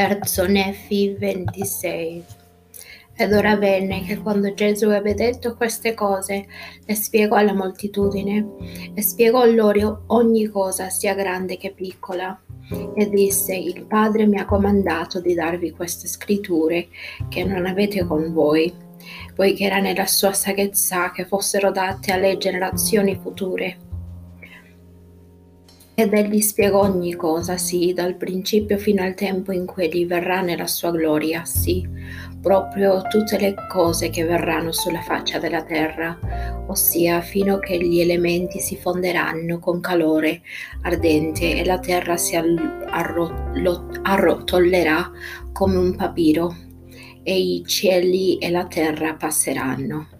Terzo Nefi 26 Ed ora avvenne che quando Gesù ebbe detto queste cose, le spiegò alla moltitudine e spiegò loro ogni cosa, sia grande che piccola. E disse, il Padre mi ha comandato di darvi queste scritture che non avete con voi, poiché era nella sua saggezza che fossero date alle generazioni future ed egli spiegò ogni cosa, sì, dal principio fino al tempo in cui egli verrà nella sua gloria, sì, proprio tutte le cose che verranno sulla faccia della terra, ossia fino a che gli elementi si fonderanno con calore ardente e la terra si arrotolerà come un papiro, e i cieli e la terra passeranno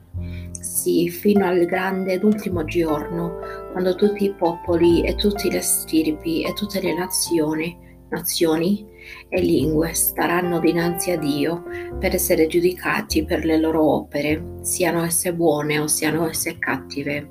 sì, fino al grande ed ultimo giorno, quando tutti i popoli e tutte le stirpi e tutte le nazioni, nazioni e lingue staranno dinanzi a Dio per essere giudicati per le loro opere, siano esse buone o siano esse cattive.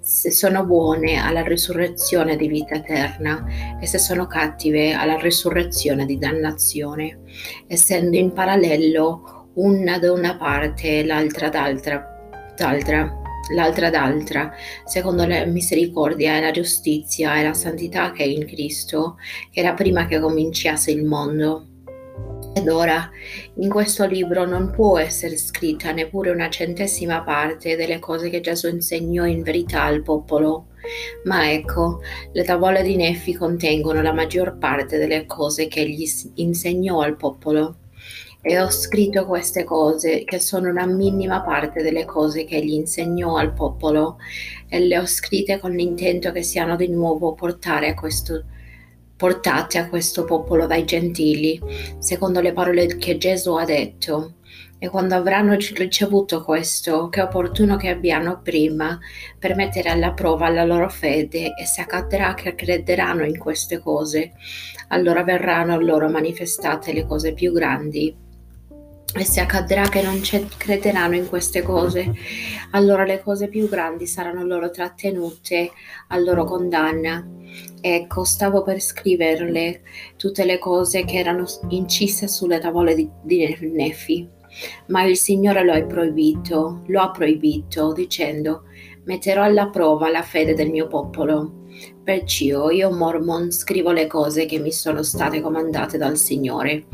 Se sono buone alla risurrezione di vita eterna e se sono cattive alla risurrezione di dannazione, essendo in parallelo una da una parte e l'altra d'altra d'altra, l'altra d'altra, secondo la misericordia e la giustizia e la santità che è in Cristo, che era prima che cominciasse il mondo. Ed ora, in questo libro non può essere scritta neppure una centesima parte delle cose che Gesù insegnò in verità al popolo. Ma ecco, le tavole di Nefi contengono la maggior parte delle cose che egli insegnò al popolo e ho scritto queste cose che sono una minima parte delle cose che egli insegnò al popolo e le ho scritte con l'intento che siano di nuovo a questo, portate a questo popolo dai gentili, secondo le parole che Gesù ha detto. E quando avranno ricevuto questo, che è opportuno che abbiano prima per mettere alla prova la loro fede e se accadrà che crederanno in queste cose, allora verranno loro manifestate le cose più grandi e se accadrà che non crederanno in queste cose, allora le cose più grandi saranno loro trattenute a loro condanna. Ecco, stavo per scriverle tutte le cose che erano incise sulle tavole di, di Nefi, ma il Signore lo ha proibito, lo ha proibito, dicendo, metterò alla prova la fede del mio popolo. Perciò io, Mormon, scrivo le cose che mi sono state comandate dal Signore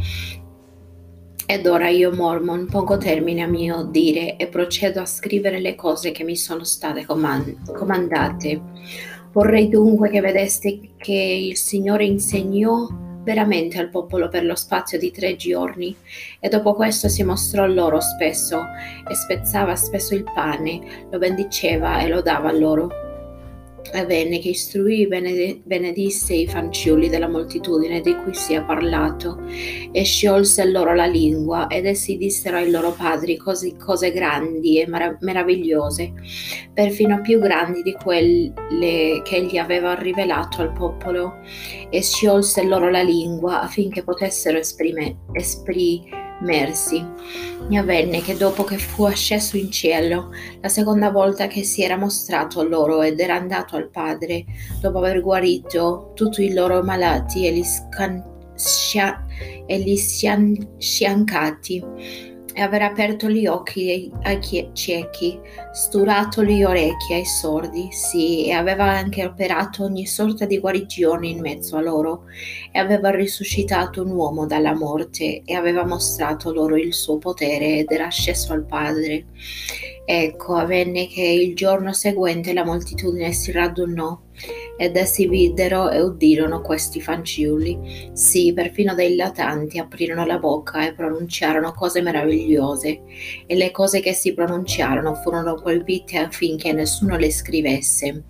ed ora io, Mormon, pongo termine a mio dire e procedo a scrivere le cose che mi sono state comand- comandate. Vorrei dunque che vedeste che il Signore insegnò veramente al popolo per lo spazio di tre giorni e dopo questo si mostrò loro spesso e spezzava spesso il pane, lo bendiceva e lo dava loro avvenne che istruì e benedisse i fanciulli della moltitudine di cui si è parlato e sciolse loro la lingua ed essi dissero ai loro padri cose, cose grandi e marav- meravigliose, perfino più grandi di quelle che egli aveva rivelato al popolo e sciolse loro la lingua affinché potessero esprime, esprimere Mersi. Mi avvenne che dopo che fu asceso in cielo, la seconda volta che si era mostrato loro ed era andato al Padre, dopo aver guarito tutti i loro malati e li, scan- scia- e li sciancati, e aver aperto gli occhi ai ciechi, sturato le orecchie ai sordi, sì, e aveva anche operato ogni sorta di guarigione in mezzo a loro, e aveva risuscitato un uomo dalla morte, e aveva mostrato loro il suo potere ed era sceso al Padre. Ecco, avvenne che il giorno seguente la moltitudine si radunò ed essi videro e udirono questi fanciulli. Sì, perfino dei latanti aprirono la bocca e pronunciarono cose meravigliose, e le cose che si pronunciarono furono proibite affinché nessuno le scrivesse.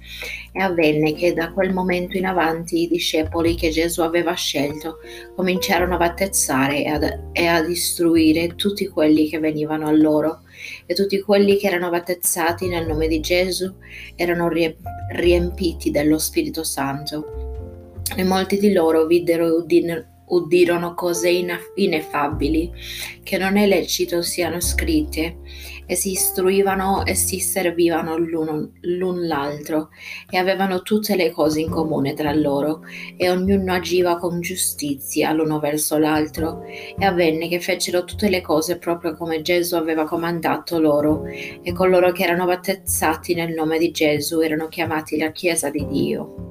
E avvenne che da quel momento in avanti i discepoli che Gesù aveva scelto cominciarono a battezzare e, ad, e a istruire tutti quelli che venivano a loro e tutti quelli che erano battezzati nel nome di Gesù erano riempiti dello Spirito Santo. E molti di loro videro e cose ineffabili che non è lecito siano scritte e si istruivano e si servivano l'uno, l'un l'altro e avevano tutte le cose in comune tra loro e ognuno agiva con giustizia l'uno verso l'altro e avvenne che fecero tutte le cose proprio come Gesù aveva comandato loro e coloro che erano battezzati nel nome di Gesù erano chiamati la Chiesa di Dio.